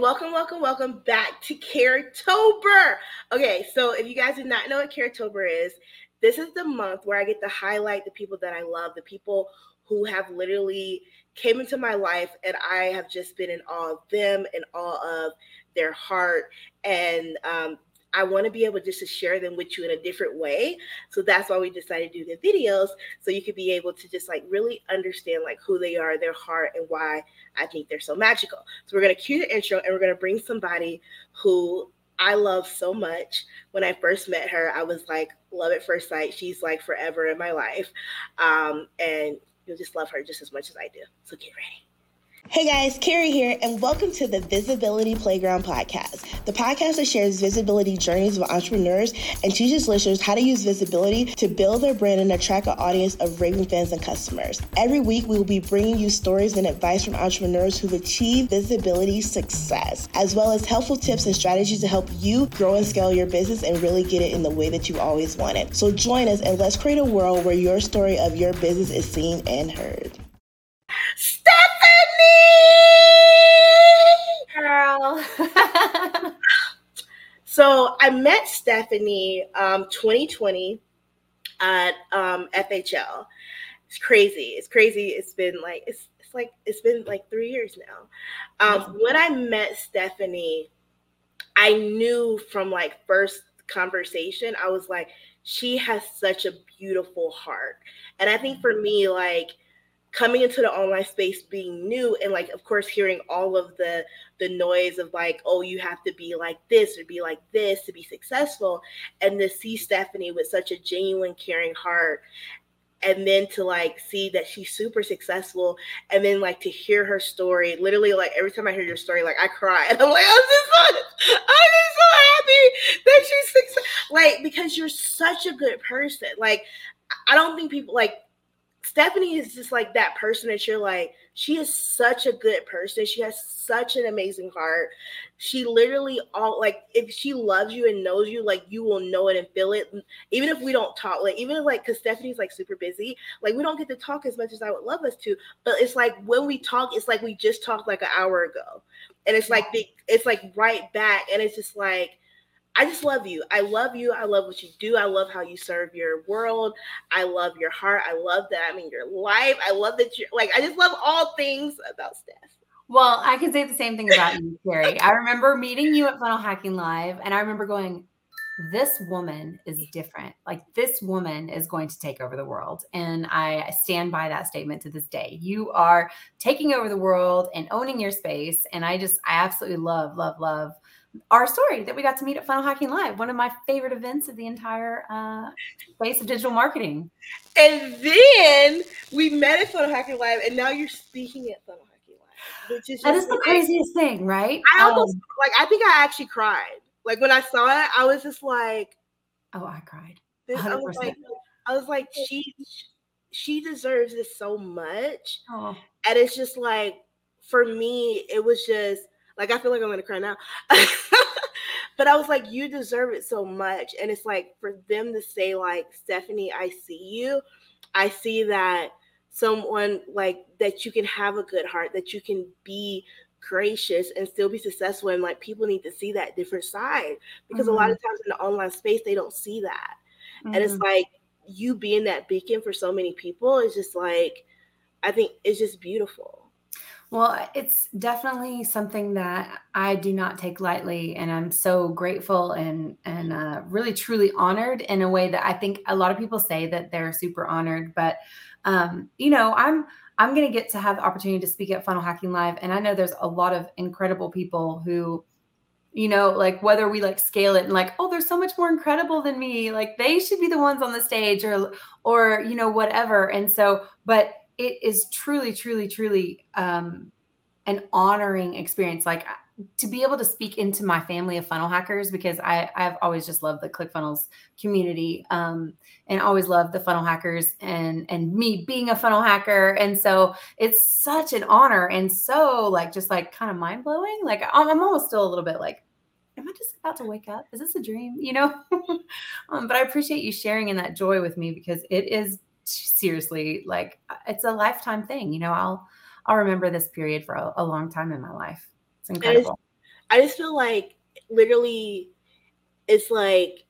welcome, welcome, welcome back to Caretober. Okay, so if you guys do not know what Caretober is, this is the month where I get to highlight the people that I love, the people who have literally came into my life and I have just been in awe of them and all of their heart and um, I want to be able just to share them with you in a different way. So that's why we decided to do the videos so you could be able to just like really understand like who they are, their heart, and why I think they're so magical. So we're gonna cue the intro and we're gonna bring somebody who I love so much. When I first met her, I was like, love at first sight. She's like forever in my life. Um, and you'll just love her just as much as I do. So get ready. Hey guys, Carrie here, and welcome to the Visibility Playground podcast, the podcast that shares visibility journeys of entrepreneurs and teaches listeners how to use visibility to build their brand and attract an audience of raving fans and customers. Every week, we will be bringing you stories and advice from entrepreneurs who've achieved visibility success, as well as helpful tips and strategies to help you grow and scale your business and really get it in the way that you always wanted. So join us and let's create a world where your story of your business is seen and heard. I met Stephanie um 2020 at um FHL. It's crazy. It's crazy. It's been like it's it's like it's been like three years now. Um when I met Stephanie, I knew from like first conversation, I was like, she has such a beautiful heart. And I think for me, like coming into the online space being new and like of course hearing all of the the noise of like oh you have to be like this or be like this to be successful. And to see stephanie with such a genuine caring heart and then to like see that she's super successful and then like to hear her story literally like every time i hear your story like i cry. And i'm like i'm just so, i'm just so happy that she's successful like because you're such a good person. Like i don't think people like Stephanie is just like that person that you're like, she is such a good person. She has such an amazing heart. She literally all like if she loves you and knows you, like you will know it and feel it. Even if we don't talk, like even if, like because Stephanie's like super busy, like we don't get to talk as much as I would love us to. But it's like when we talk, it's like we just talked like an hour ago. And it's like the, it's like right back. And it's just like I just love you. I love you. I love what you do. I love how you serve your world. I love your heart. I love that I'm in your life. I love that you're like, I just love all things about Steph. Well, I can say the same thing about you, Carrie. I remember meeting you at Funnel Hacking Live, and I remember going, this woman is different. Like this woman is going to take over the world. And I stand by that statement to this day. You are taking over the world and owning your space. And I just, I absolutely love, love, love our story that we got to meet at Funnel Hacking Live, one of my favorite events of the entire uh, space of digital marketing. And then we met at Funnel Hacking Live, and now you're speaking at Funnel Hacking Live, which is that is the craziest thing, right? I almost um, like I think I actually cried. Like when I saw it, I was just like, "Oh, I cried." This, I was like, I was like, she she deserves this so much, oh. and it's just like for me, it was just like I feel like I'm gonna cry now. but I was like, you deserve it so much. And it's like for them to say, like, Stephanie, I see you. I see that someone like that you can have a good heart, that you can be gracious and still be successful. And like people need to see that different side because mm-hmm. a lot of mm-hmm. times in the online space, they don't see that. Mm-hmm. And it's mm-hmm. like you being that beacon for so many people is just like, I think it's just beautiful. Well, it's definitely something that I do not take lightly, and I'm so grateful and and uh, really truly honored in a way that I think a lot of people say that they're super honored, but um, you know, I'm I'm going to get to have the opportunity to speak at Funnel Hacking Live, and I know there's a lot of incredible people who you know like whether we like scale it and like oh they're so much more incredible than me like they should be the ones on the stage or or you know whatever and so but it is truly, truly, truly um, an honoring experience. Like to be able to speak into my family of funnel hackers because I, I've always just loved the ClickFunnels community um, and always loved the funnel hackers and and me being a funnel hacker. And so it's such an honor and so like just like kind of mind blowing. Like I'm, I'm almost still a little bit like am I just about to wake up? Is this a dream? You know? um, but I appreciate you sharing in that joy with me because it is seriously like it's a lifetime thing you know i'll i'll remember this period for a, a long time in my life it's incredible. I just feel like literally it's like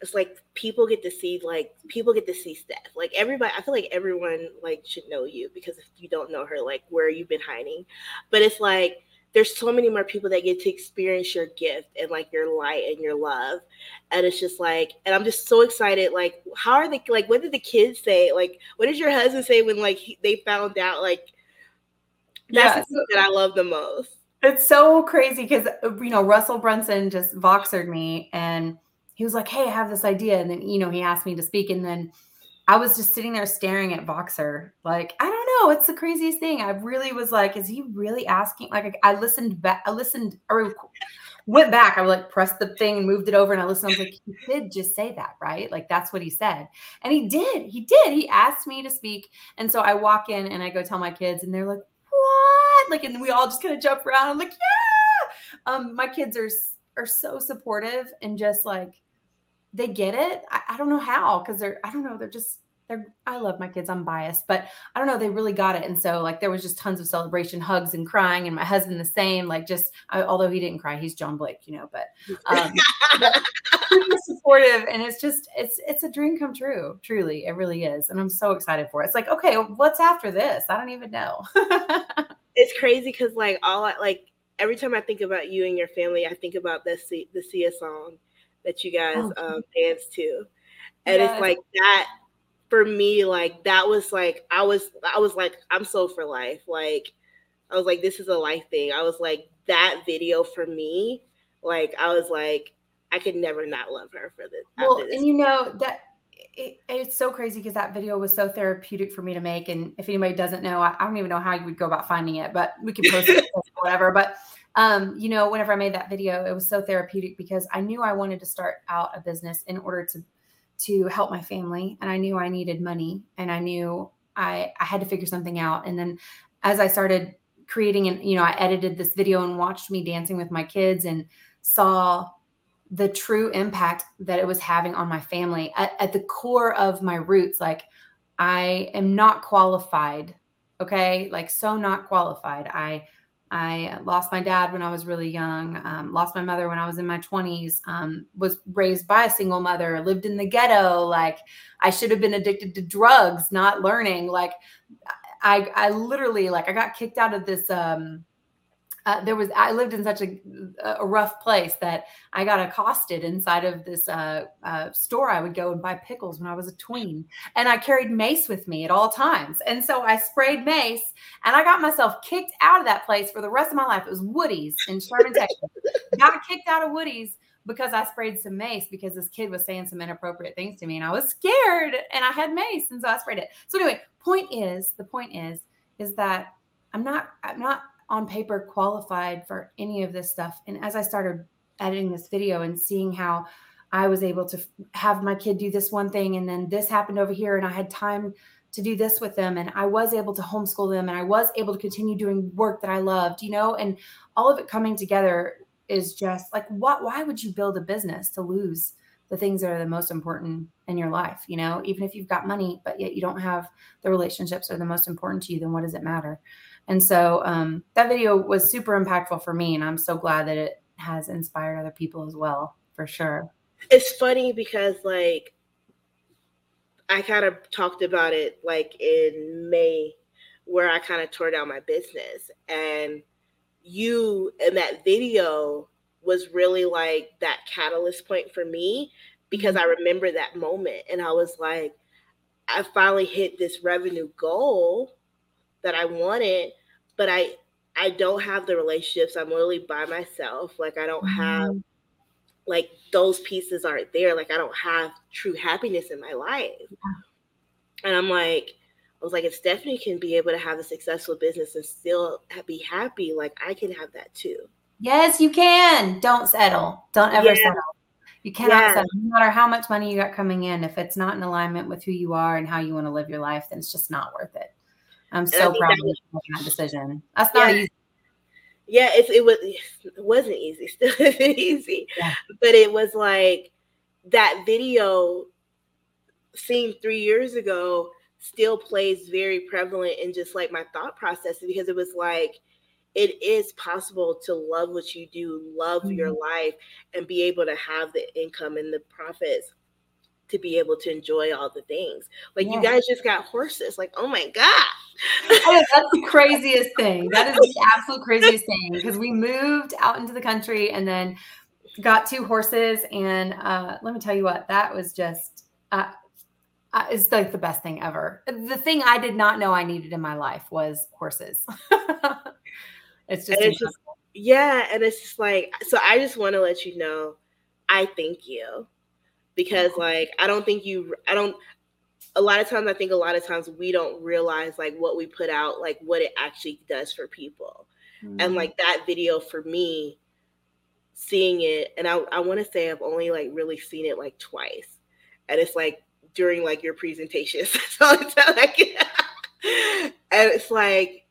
it's like people get to see like people get to see Steph. Like everybody, I feel like everyone like should know you because if you don't know her, like where you've been hiding. But it's like there's so many more people that get to experience your gift and like your light and your love. And it's just like and i'm just so excited. Like how are they like what did the kids say? Like what did your husband say when like he, they found out like that's yeah, the thing that i love the most it's so crazy because uh, you know russell brunson just voxered me and he was like hey i have this idea and then you know he asked me to speak and then I was just sitting there staring at Voxer. Like, I don't know. It's the craziest thing. I really was like, is he really asking? Like, I listened back, I listened or went back. I like pressed the thing and moved it over and I listened. I was like, he did just say that, right? Like, that's what he said. And he did. He did. He asked me to speak. And so I walk in and I go tell my kids, and they're like, what? Like, and we all just kind of jump around. I'm like, yeah. Um, my kids are are so supportive and just like they get it. I, I don't know how because they're I don't know they're just they're I love my kids. I'm biased, but I don't know. They really got it, and so like there was just tons of celebration, hugs, and crying, and my husband the same. Like just I, although he didn't cry, he's John Blake, you know, but um, supportive, and it's just it's it's a dream come true. Truly, it really is, and I'm so excited for it. It's like okay, what's after this? I don't even know. it's crazy because like all I, like every time I think about you and your family, I think about the C, the Sia song that you guys oh, um, dance to, and yes. it's like that for me. Like that was like I was I was like I'm so for life. Like I was like this is a life thing. I was like that video for me. Like I was like I could never not love her for this. Well, and you know that it, it's so crazy because that video was so therapeutic for me to make. And if anybody doesn't know, I, I, don't even know how you would go about finding it, but we can post it or whatever. But um, you know, whenever I made that video, it was so therapeutic because I knew I wanted to start out a business in order to to help my family, and I knew I needed money, and I knew I I had to figure something out. And then as I started creating, and you know, I edited this video and watched me dancing with my kids and saw the true impact that it was having on my family at, at the core of my roots. Like I am not qualified, okay, like so not qualified. I I lost my dad when I was really young, um, lost my mother when I was in my 20s, um, was raised by a single mother, lived in the ghetto. Like, I should have been addicted to drugs, not learning. Like, I, I literally, like, I got kicked out of this um, uh, there was I lived in such a, a rough place that I got accosted inside of this uh, uh, store. I would go and buy pickles when I was a tween, and I carried mace with me at all times. And so I sprayed mace, and I got myself kicked out of that place for the rest of my life. It was Woody's in Sherman, Texas. got kicked out of Woody's because I sprayed some mace because this kid was saying some inappropriate things to me, and I was scared, and I had mace, and so I sprayed it. So anyway, point is the point is is that I'm not I'm not on paper qualified for any of this stuff. And as I started editing this video and seeing how I was able to have my kid do this one thing and then this happened over here and I had time to do this with them and I was able to homeschool them and I was able to continue doing work that I loved, you know, and all of it coming together is just like what why would you build a business to lose the things that are the most important in your life, you know, even if you've got money but yet you don't have the relationships that are the most important to you, then what does it matter? And so um, that video was super impactful for me. And I'm so glad that it has inspired other people as well, for sure. It's funny because, like, I kind of talked about it like in May, where I kind of tore down my business. And you in that video was really like that catalyst point for me because mm-hmm. I remember that moment and I was like, I finally hit this revenue goal that I wanted, but I I don't have the relationships. I'm literally by myself. Like I don't have mm-hmm. like those pieces aren't there. Like I don't have true happiness in my life. And I'm like, I was like, if Stephanie can be able to have a successful business and still be happy, like I can have that too. Yes, you can. Don't settle. Don't ever yeah. settle. You cannot yeah. settle. No matter how much money you got coming in, if it's not in alignment with who you are and how you want to live your life, then it's just not worth it. I'm so proud of you making that decision. That's not yeah. easy. Yeah, it, it was it wasn't easy, still isn't easy. Yeah. But it was like that video seen three years ago still plays very prevalent in just like my thought process because it was like it is possible to love what you do, love mm-hmm. your life, and be able to have the income and the profits to be able to enjoy all the things. Like yeah. you guys just got horses. Like, oh my God. oh, that's the craziest thing. That is the absolute craziest thing because we moved out into the country and then got two horses. And uh, let me tell you what, that was just, uh, uh, it's like the best thing ever. The thing I did not know I needed in my life was horses. it's just, it's just, yeah. And it's just like, so I just want to let you know, I thank you because like, I don't think you, I don't, a lot of times I think a lot of times we don't realize like what we put out, like what it actually does for people. Mm-hmm. And like that video for me, seeing it, and I, I want to say I've only like really seen it like twice. And it's like during like your presentations. so it's like and it's like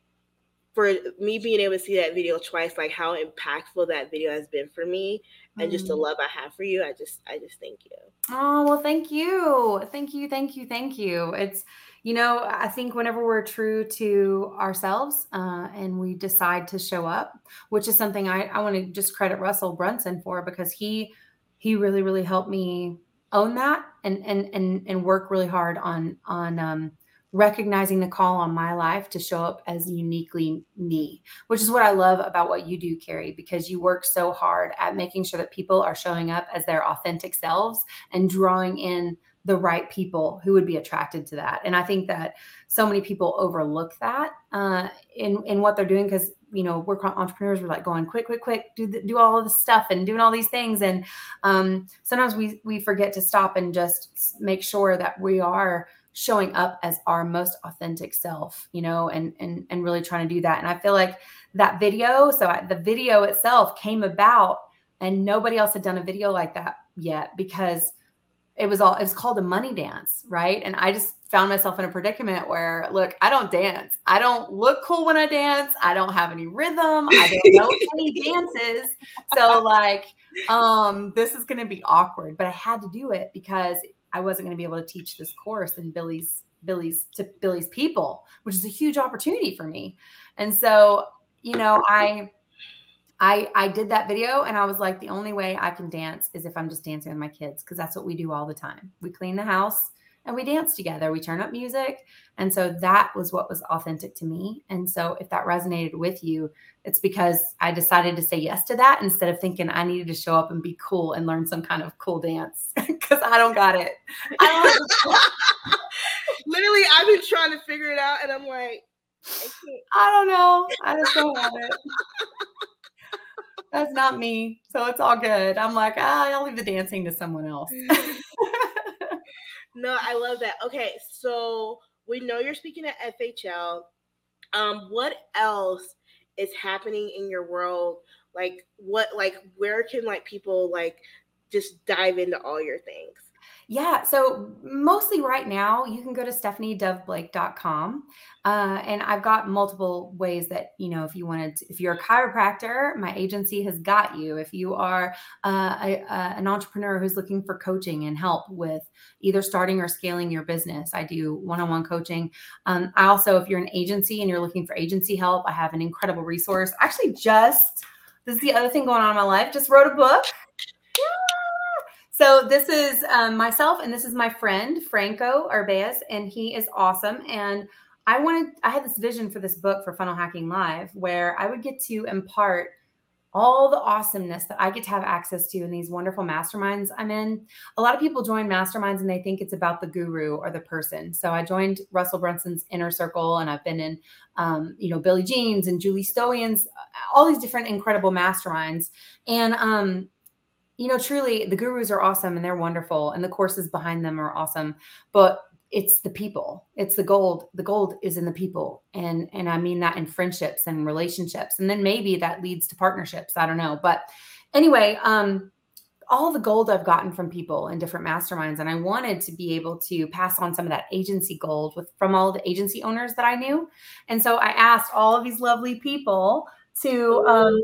for me being able to see that video twice, like how impactful that video has been for me and mm. just the mm. love I have for you, I just I just thank you. Oh, well, thank you. Thank you, thank you, thank you. It's you know, I think whenever we're true to ourselves uh, and we decide to show up, which is something I, I want to just credit Russell Brunson for because he he really really helped me own that and and and and work really hard on on um, recognizing the call on my life to show up as uniquely me, which is what I love about what you do, Carrie, because you work so hard at making sure that people are showing up as their authentic selves and drawing in the right people who would be attracted to that. And I think that so many people overlook that uh, in in what they're doing because you know we're entrepreneurs we're like going quick quick quick do the, do all of this stuff and doing all these things and um, sometimes we we forget to stop and just make sure that we are showing up as our most authentic self you know and and and really trying to do that. And i feel like that video so I, the video itself came about and nobody else had done a video like that yet because it was all it was called a money dance right? And i just found myself in a predicament where look i don't dance. I don't look cool when i dance. I don't have any rhythm. I don't know any dances. So like um this is going to be awkward but i had to do it because i wasn't going to be able to teach this course in billy's billy's to billy's people which is a huge opportunity for me and so you know i I I did that video and I was like, the only way I can dance is if I'm just dancing with my kids because that's what we do all the time. We clean the house and we dance together. We turn up music, and so that was what was authentic to me. And so if that resonated with you, it's because I decided to say yes to that instead of thinking I needed to show up and be cool and learn some kind of cool dance because I don't got it. I don't Literally, I've been trying to figure it out, and I'm like, I, I don't know. I just don't have it. That's not me. So it's all good. I'm like, ah, I'll leave the dancing to someone else. no, I love that. Okay, so we know you're speaking at FHL. Um, what else is happening in your world? Like what like where can like people like just dive into all your things? Yeah. So mostly right now, you can go to stephaniedoveblake.com. Uh, and I've got multiple ways that, you know, if you wanted, to, if you're a chiropractor, my agency has got you. If you are uh, a, a, an entrepreneur who's looking for coaching and help with either starting or scaling your business, I do one on one coaching. Um, I also, if you're an agency and you're looking for agency help, I have an incredible resource. Actually, just this is the other thing going on in my life, just wrote a book. So this is um, myself, and this is my friend Franco Arbeas, and he is awesome. And I wanted, I had this vision for this book for Funnel Hacking Live, where I would get to impart all the awesomeness that I get to have access to in these wonderful masterminds I'm in. A lot of people join masterminds and they think it's about the guru or the person. So I joined Russell Brunson's inner circle and I've been in, um, you know, Billy Gene's and Julie Stoian's, all these different incredible masterminds. And um, you know, truly the gurus are awesome and they're wonderful and the courses behind them are awesome, but it's the people. It's the gold. The gold is in the people. And and I mean that in friendships and relationships. And then maybe that leads to partnerships. I don't know. But anyway, um all the gold I've gotten from people in different masterminds, and I wanted to be able to pass on some of that agency gold with from all the agency owners that I knew. And so I asked all of these lovely people to um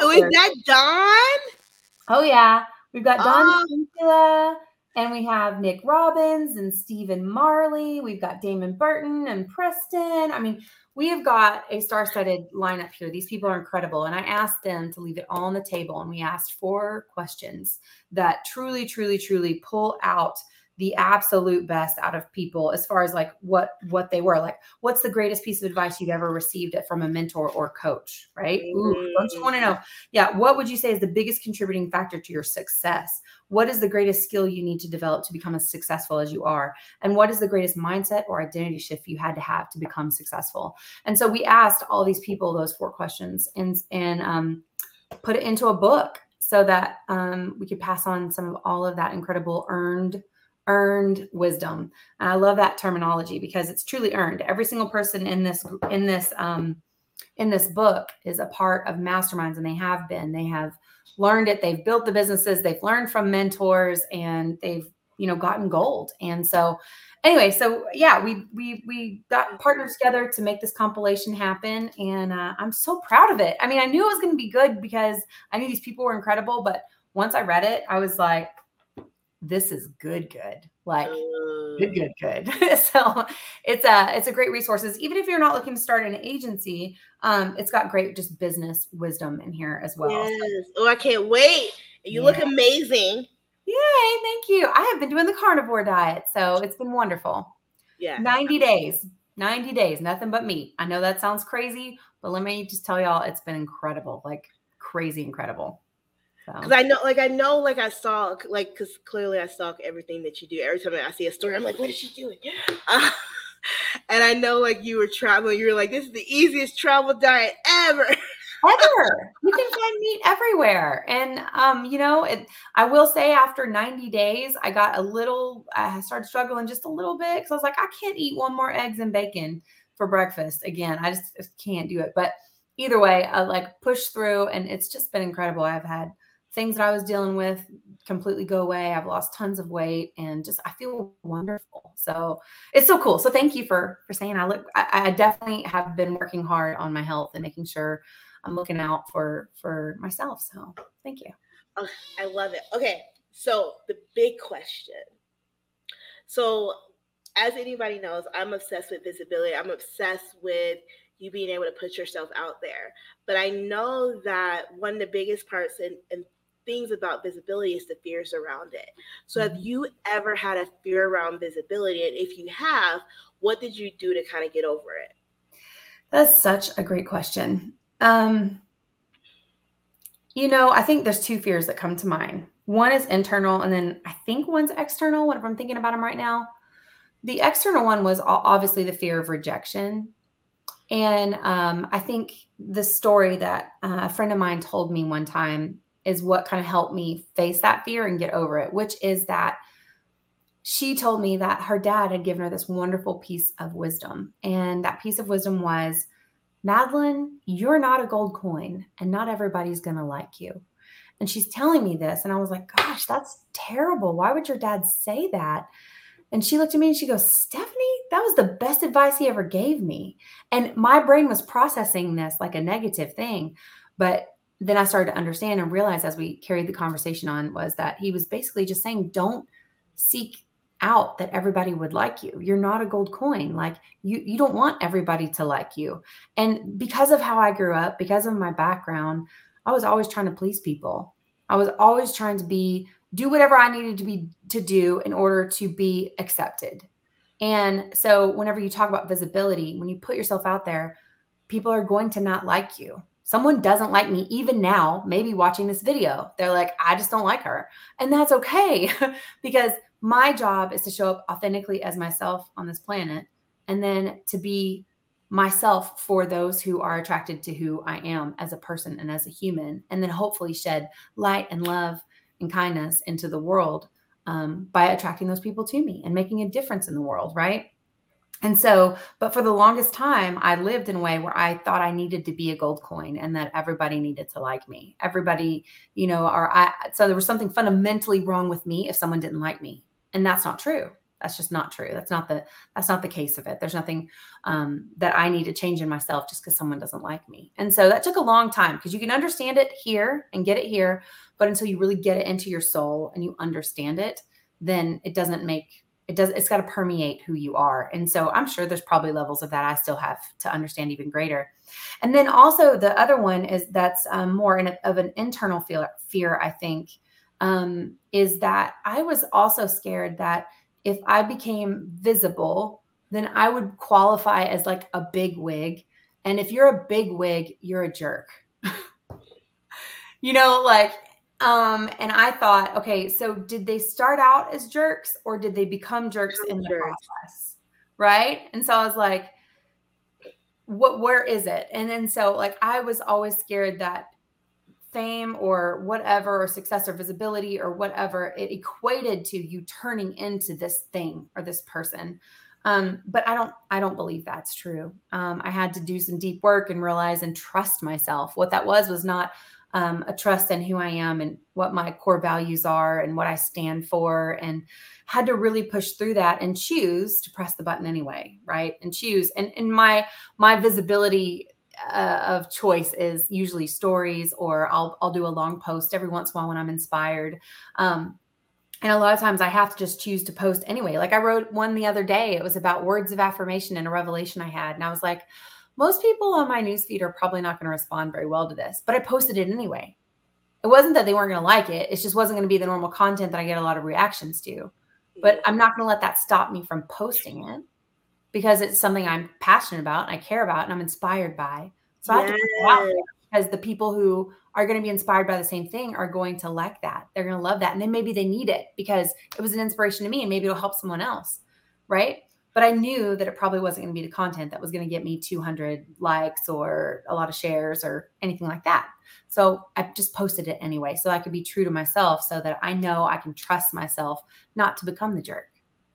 Oh, is that Don? Oh yeah, we've got Don oh. and we have Nick Robbins and Stephen Marley. We've got Damon Burton and Preston. I mean, we have got a star-studded lineup here. These people are incredible, and I asked them to leave it all on the table, and we asked four questions that truly, truly, truly pull out the absolute best out of people as far as like what what they were like what's the greatest piece of advice you've ever received from a mentor or coach right? Ooh, don't you want to know? Yeah what would you say is the biggest contributing factor to your success? What is the greatest skill you need to develop to become as successful as you are? And what is the greatest mindset or identity shift you had to have to become successful? And so we asked all these people those four questions and and um, put it into a book so that um, we could pass on some of all of that incredible earned earned wisdom. And I love that terminology because it's truly earned. Every single person in this in this um, in this book is a part of masterminds, and they have been. They have learned it. They've built the businesses. They've learned from mentors, and they've you know gotten gold. And so, anyway, so yeah, we we we got partners together to make this compilation happen, and uh, I'm so proud of it. I mean, I knew it was going to be good because I knew these people were incredible, but once I read it, I was like, this is good, good, like good, good, good. so it's a it's a great resources. Even if you're not looking to start an agency, um, it's got great just business wisdom in here as well. Yes. Oh, I can't wait. You yeah. look amazing. Yay, thank you. I have been doing the carnivore diet, so it's been wonderful. Yeah. 90 days. 90 days, nothing but meat. I know that sounds crazy, but let me just tell y'all it's been incredible. Like crazy incredible. Because I know, like, I know, like, I saw, like, because clearly I stalk everything that you do. Every time I see a story, I'm like, what is she doing? Uh, and I know, like, you were traveling. You were like, this is the easiest travel diet ever. ever. You can find meat everywhere. And um, you know, it I will say after 90 days, I got a little I started struggling just a little bit because I was like, I can't eat one more eggs and bacon for breakfast again. I just, just can't do it. But either way, I like push through and it's just been incredible. I've had things that I was dealing with completely go away. I've lost tons of weight and just I feel wonderful. So it's so cool. So thank you for for saying I look I, I definitely have been working hard on my health and making sure I'm looking out for for myself. So thank you. Oh, I love it. Okay. So the big question. So as anybody knows, I'm obsessed with visibility. I'm obsessed with you being able to put yourself out there. But I know that one of the biggest parts in, in things about visibility is the fears around it. So, mm-hmm. have you ever had a fear around visibility? And if you have, what did you do to kind of get over it? That's such a great question. Um, you know, I think there's two fears that come to mind. One is internal, and then I think one's external. whatever I'm thinking about them right now, the external one was obviously the fear of rejection. And um, I think the story that uh, a friend of mine told me one time is what kind of helped me face that fear and get over it, which is that she told me that her dad had given her this wonderful piece of wisdom. And that piece of wisdom was Madeline, you're not a gold coin, and not everybody's going to like you. And she's telling me this. And I was like, gosh, that's terrible. Why would your dad say that? And she looked at me and she goes, Stephanie, that was the best advice he ever gave me. And my brain was processing this like a negative thing. But then I started to understand and realize as we carried the conversation on was that he was basically just saying, don't seek out that everybody would like you. You're not a gold coin. Like you you don't want everybody to like you. And because of how I grew up, because of my background, I was always trying to please people. I was always trying to be do whatever I needed to be to do in order to be accepted. And so whenever you talk about visibility, when you put yourself out there, people are going to not like you someone doesn't like me even now maybe watching this video. They're like i just don't like her. And that's okay because my job is to show up authentically as myself on this planet and then to be myself for those who are attracted to who i am as a person and as a human and then hopefully shed light and love and kindness into the world um, by attracting those people to me and making a difference in the world right and so, but for the longest time, I lived in a way where I thought I needed to be a gold coin and that everybody needed to like me. Everybody, you know, or I, so there was something fundamentally wrong with me if someone didn't like me. And that's not true. That's just not true. That's not the, that's not the case of it. There's nothing um, that I need to change in myself just because someone doesn't like me. And so that took a long time because you can understand it here and get it here. But until you really get it into your soul and you understand it, then it doesn't make it does it's got to permeate who you are. And so i'm sure there's probably levels of that i still have to understand even greater. And then also the other one is that's um, more a, of an internal fear, fear i think um, is that i was also scared that if i became visible then i would qualify as like a big wig. And if you're a big wig you're a jerk. You know like um, and I thought, okay, so did they start out as jerks or did they become jerks in the process? Right. And so I was like, what where is it? And then so like I was always scared that fame or whatever or success or visibility or whatever it equated to you turning into this thing or this person um, but i don't i don't believe that's true um, i had to do some deep work and realize and trust myself what that was was not um, a trust in who I am and what my core values are and what I stand for, and had to really push through that and choose to press the button anyway, right? And choose. And and my my visibility uh, of choice is usually stories, or I'll I'll do a long post every once in a while when I'm inspired. Um, and a lot of times I have to just choose to post anyway. Like I wrote one the other day. It was about words of affirmation and a revelation I had, and I was like most people on my newsfeed are probably not going to respond very well to this, but I posted it anyway. It wasn't that they weren't going to like it. It just wasn't going to be the normal content that I get a lot of reactions to. But I'm not going to let that stop me from posting it because it's something I'm passionate about and I care about and I'm inspired by. So yes. I have to put it out there because the people who are going to be inspired by the same thing are going to like that. They're going to love that. And then maybe they need it because it was an inspiration to me and maybe it'll help someone else. Right but I knew that it probably wasn't going to be the content that was going to get me 200 likes or a lot of shares or anything like that. So I just posted it anyway, so I could be true to myself, so that I know I can trust myself not to become the jerk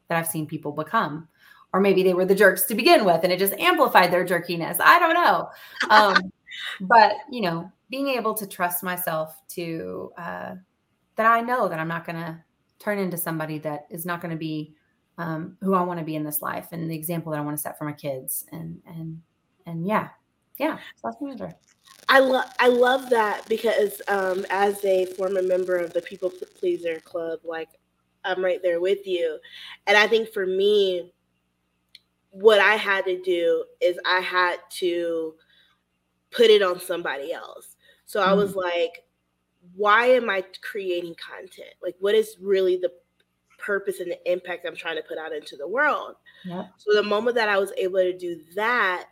that I've seen people become, or maybe they were the jerks to begin with, and it just amplified their jerkiness. I don't know, um, but you know, being able to trust myself to uh, that I know that I'm not going to turn into somebody that is not going to be um, who I want to be in this life and the example that I want to set for my kids. And and and yeah, yeah. So that's my I love I love that because um, as a former member of the People Pleaser Club, like I'm right there with you, and I think for me, what I had to do is I had to put it on somebody else. So I was mm. like, why am I creating content? Like, what is really the purpose and the impact I'm trying to put out into the world. Yeah. So the moment that I was able to do that,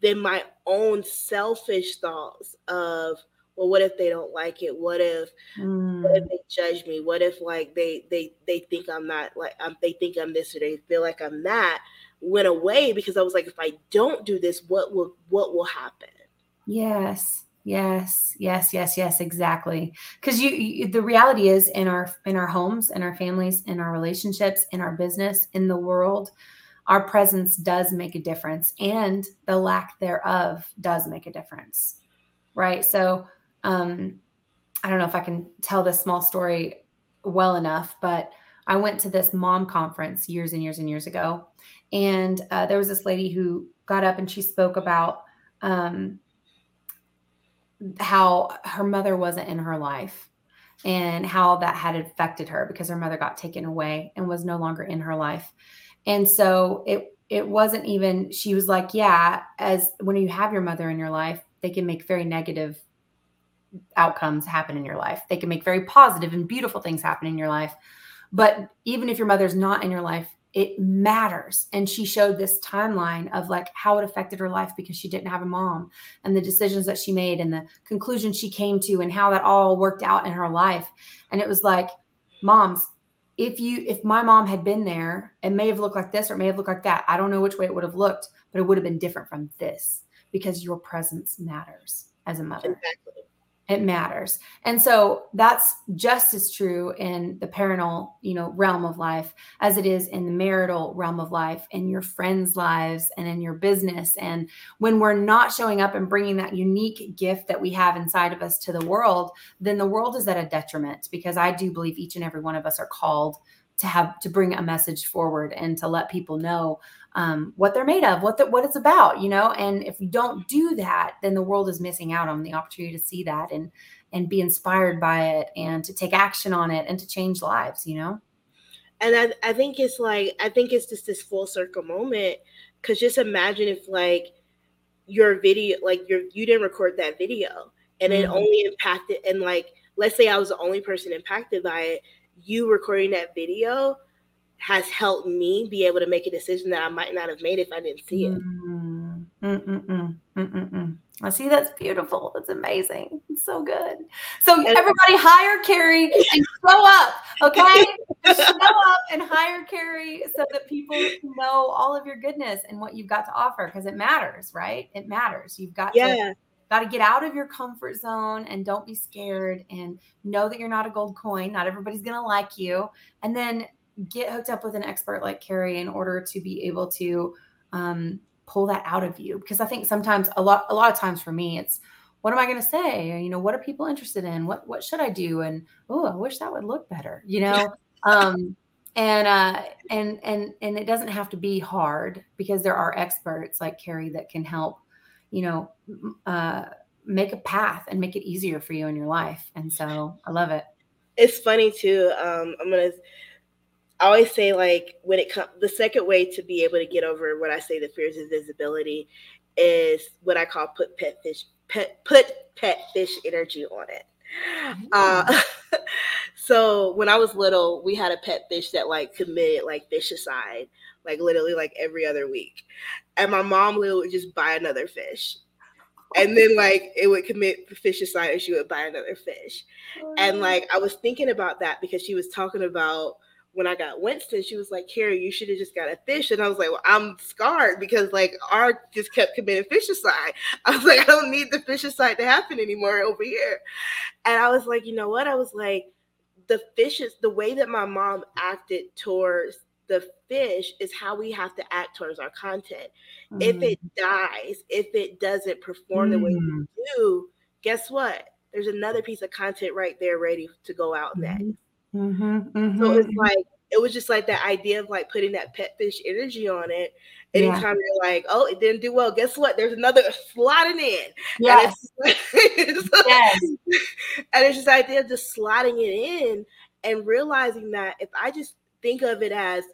then my own selfish thoughts of, well, what if they don't like it? What if, mm. what if mm. they judge me? What if like they they they think I'm not like um, they think I'm this or they feel like I'm that went away because I was like, if I don't do this, what will what will happen? Yes. Yes, yes, yes, yes, exactly. Because you, you, the reality is in our in our homes, in our families, in our relationships, in our business, in the world, our presence does make a difference, and the lack thereof does make a difference, right? So, um, I don't know if I can tell this small story well enough, but I went to this mom conference years and years and years ago, and uh, there was this lady who got up and she spoke about. Um, how her mother wasn't in her life and how that had affected her because her mother got taken away and was no longer in her life. And so it it wasn't even she was like, yeah, as when you have your mother in your life, they can make very negative outcomes happen in your life. They can make very positive and beautiful things happen in your life. But even if your mother's not in your life, it matters. And she showed this timeline of like how it affected her life because she didn't have a mom and the decisions that she made and the conclusions she came to and how that all worked out in her life. And it was like, moms, if you if my mom had been there, it may have looked like this or it may have looked like that. I don't know which way it would have looked, but it would have been different from this because your presence matters as a mother. Exactly it matters. And so that's just as true in the parental you know realm of life as it is in the marital realm of life in your friends lives and in your business. And when we're not showing up and bringing that unique gift that we have inside of us to the world then the world is at a detriment because i do believe each and every one of us are called to have to bring a message forward and to let people know um, what they're made of, what the, what it's about, you know. And if we don't do that, then the world is missing out on the opportunity to see that and and be inspired by it and to take action on it and to change lives, you know. and I, I think it's like I think it's just this full circle moment because just imagine if like your video like your you didn't record that video and mm-hmm. it only impacted and like let's say I was the only person impacted by it you recording that video has helped me be able to make a decision that I might not have made if I didn't see it. Mm-hmm. Mm-mm, I see that's beautiful. That's amazing. It's so good. So everybody hire Carrie and show up, okay? show up and hire Carrie so that people know all of your goodness and what you've got to offer because it matters, right? It matters. You've got yeah. to got to get out of your comfort zone and don't be scared and know that you're not a gold coin. Not everybody's going to like you. And then get hooked up with an expert like Carrie in order to be able to um, pull that out of you. Because I think sometimes a lot, a lot of times for me, it's what am I going to say? You know, what are people interested in? What, what should I do? And, oh, I wish that would look better, you know? um, and, uh, and, and, and it doesn't have to be hard because there are experts like Carrie that can help you know, uh, make a path and make it easier for you in your life. And so I love it. It's funny too. Um, I'm gonna. I always say like when it comes, the second way to be able to get over what I say the fears of visibility is what I call put pet fish pet put pet fish energy on it. Uh, so when I was little, we had a pet fish that like committed like fish-icide, like literally like every other week. And my mom would just buy another fish. And then like it would commit fish-icide and she would buy another fish. And like I was thinking about that because she was talking about when I got Winston, she was like, Carrie, you should have just got a fish. And I was like, well, I'm scarred because like our just kept committing fish-icide. I was like, I don't need the fish-icide to happen anymore over here. And I was like, you know what? I was like, the fishes, the way that my mom acted towards the fish is how we have to act towards our content. Mm. If it dies, if it doesn't perform mm. the way we mm. do, guess what? There's another piece of content right there ready to go out next. Mm-hmm. Mm-hmm, mm-hmm. So it's like it was just like that idea of like putting that pet fish energy on it. Anytime yeah. you're like, oh, it didn't do well, guess what? There's another slotting in. Yes. And it's, yes. and it's just idea of just slotting it in and realizing that if I just think of it as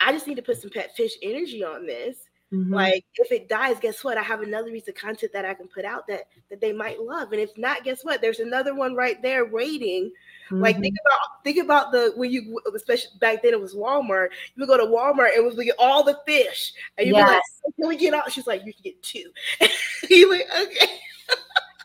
I just need to put some pet fish energy on this Mm-hmm. Like if it dies, guess what? I have another piece of content that I can put out that that they might love. And if not, guess what? There's another one right there waiting. Mm-hmm. Like think mm-hmm. about think about the when you especially back then it was Walmart. You would go to Walmart and was we get all the fish, and you yes. like, "Can we get out?" She's like, "You can get two. you like, "Okay."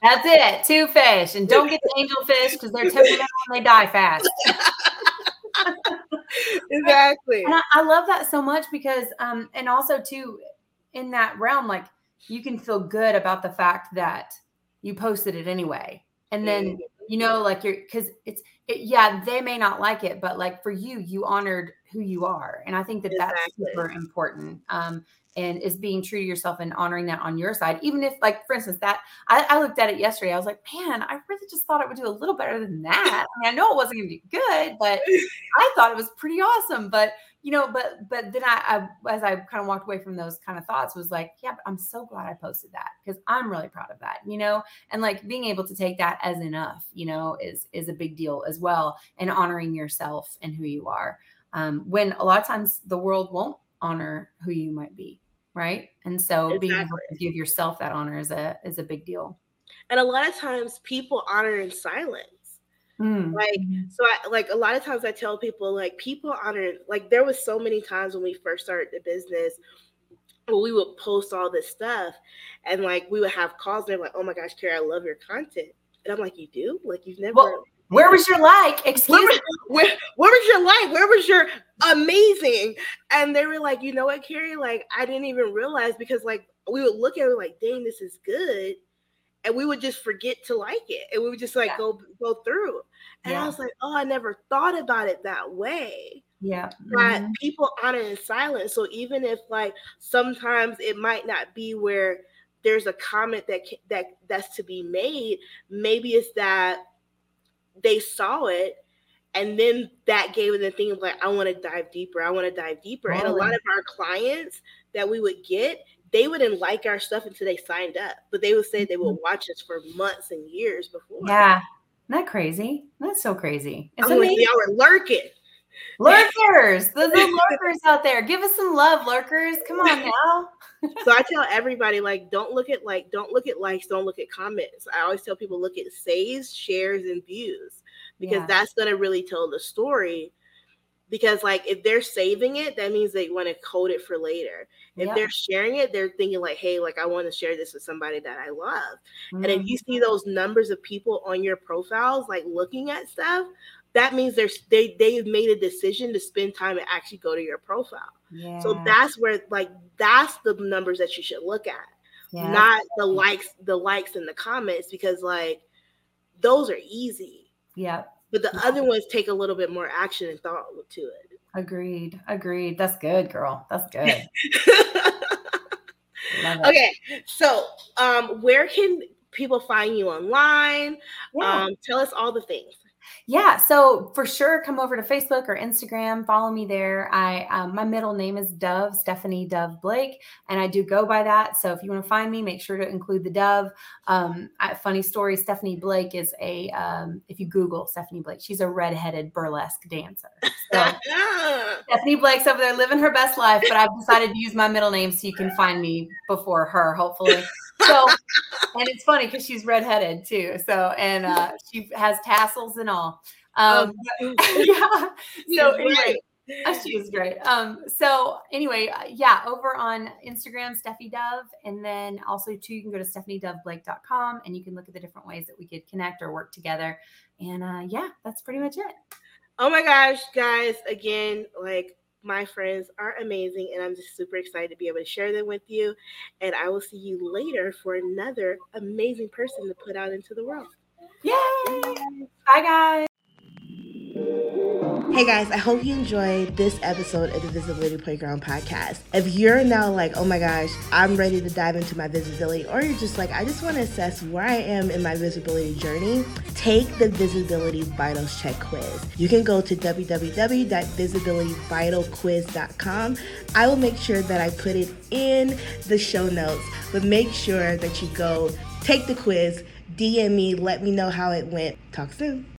That's it, two fish, and don't get the angel fish because they're temperamental and they die fast. exactly. And I, I, love that so much because, um, and also too, in that realm, like you can feel good about the fact that you posted it anyway. And then, mm-hmm. you know, like you're, cause it's, it, yeah, they may not like it, but like for you, you honored who you are. And I think that exactly. that's super important. Um, and is being true to yourself and honoring that on your side. Even if, like, for instance, that I, I, looked at it yesterday, I was like, man, I really just thought it would do a little better than that. I mean, I know it wasn't going to be good, but I thought it was pretty awesome. But you know, but but then I, I as I kind of walked away from those kind of thoughts was like, yeah, but I'm so glad I posted that because I'm really proud of that, you know, and like being able to take that as enough, you know, is is a big deal as well, and honoring yourself and who you are. Um, when a lot of times the world won't honor who you might be right? And so exactly. being able to give yourself that honor is a is a big deal. And a lot of times people honor in silence. Mm. Like so I like a lot of times I tell people like people honor like there was so many times when we first started the business where we would post all this stuff and like we would have calls and they're like, oh my gosh, Carrie, I love your content. And I'm like, you do? Like you've never well, where was your like? Excuse where, where, where, was your like? Where was your amazing? And they were like, you know what, Carrie? Like, I didn't even realize because like we would look at it like, dang, this is good. And we would just forget to like it. And we would just like yeah. go go through. And yeah. I was like, oh, I never thought about it that way. Yeah. But mm-hmm. people honor in silence. So even if like sometimes it might not be where there's a comment that that that's to be made, maybe it's that they saw it and then that gave them the thing of like i want to dive deeper i want to dive deeper oh. and a lot of our clients that we would get they wouldn't like our stuff until they signed up but they would say they would mm-hmm. watch us for months and years before yeah isn't that crazy that's so crazy it's amazing. Like, y'all were lurking Lurkers, there's the lurkers out there. Give us some love, lurkers. Come on now. so I tell everybody like don't look at like don't look at likes, don't look at comments. I always tell people look at saves, shares, and views because yeah. that's gonna really tell the story. Because like if they're saving it, that means they want to code it for later. If they're sharing it, they're thinking like, hey, like I want to share this with somebody that I love. Mm-hmm. And if you see mm-hmm. those numbers of people on your profiles like looking at stuff, that means there's they they've made a decision to spend time and actually go to your profile. Yeah. So that's where like that's the numbers that you should look at. Yeah. Not the likes, the likes and the comments, because like those are easy. Yeah. But the other ones take a little bit more action and thought to it. Agreed. Agreed. That's good, girl. That's good. okay. So um where can people find you online? Yeah. Um, tell us all the things. Yeah, so for sure, come over to Facebook or Instagram. Follow me there. I um, my middle name is Dove Stephanie Dove Blake, and I do go by that. So if you want to find me, make sure to include the Dove. Um, I, funny story: Stephanie Blake is a um, if you Google Stephanie Blake, she's a redheaded burlesque dancer. So Stephanie Blake's over there living her best life, but I've decided to use my middle name so you can find me before her, hopefully so and it's funny because she's redheaded too. So and uh, she has tassels and all. Um, oh, yeah. So anyway, uh, she is great. Um, so anyway, uh, yeah, over on Instagram, Steffi Dove, and then also too, you can go to stephaniedoveblake.com and you can look at the different ways that we could connect or work together. And uh, yeah, that's pretty much it. Oh my gosh, guys! Again, like my friends are amazing, and I'm just super excited to be able to share them with you. And I will see you later for another amazing person to put out into the world. Yay! Bye, guys. Hey guys, I hope you enjoyed this episode of the Visibility Playground podcast. If you're now like, oh my gosh, I'm ready to dive into my visibility, or you're just like, I just want to assess where I am in my visibility journey, take the Visibility Vitals Check quiz. You can go to www.visibilityvitalquiz.com. I will make sure that I put it in the show notes, but make sure that you go take the quiz, DM me, let me know how it went. Talk soon.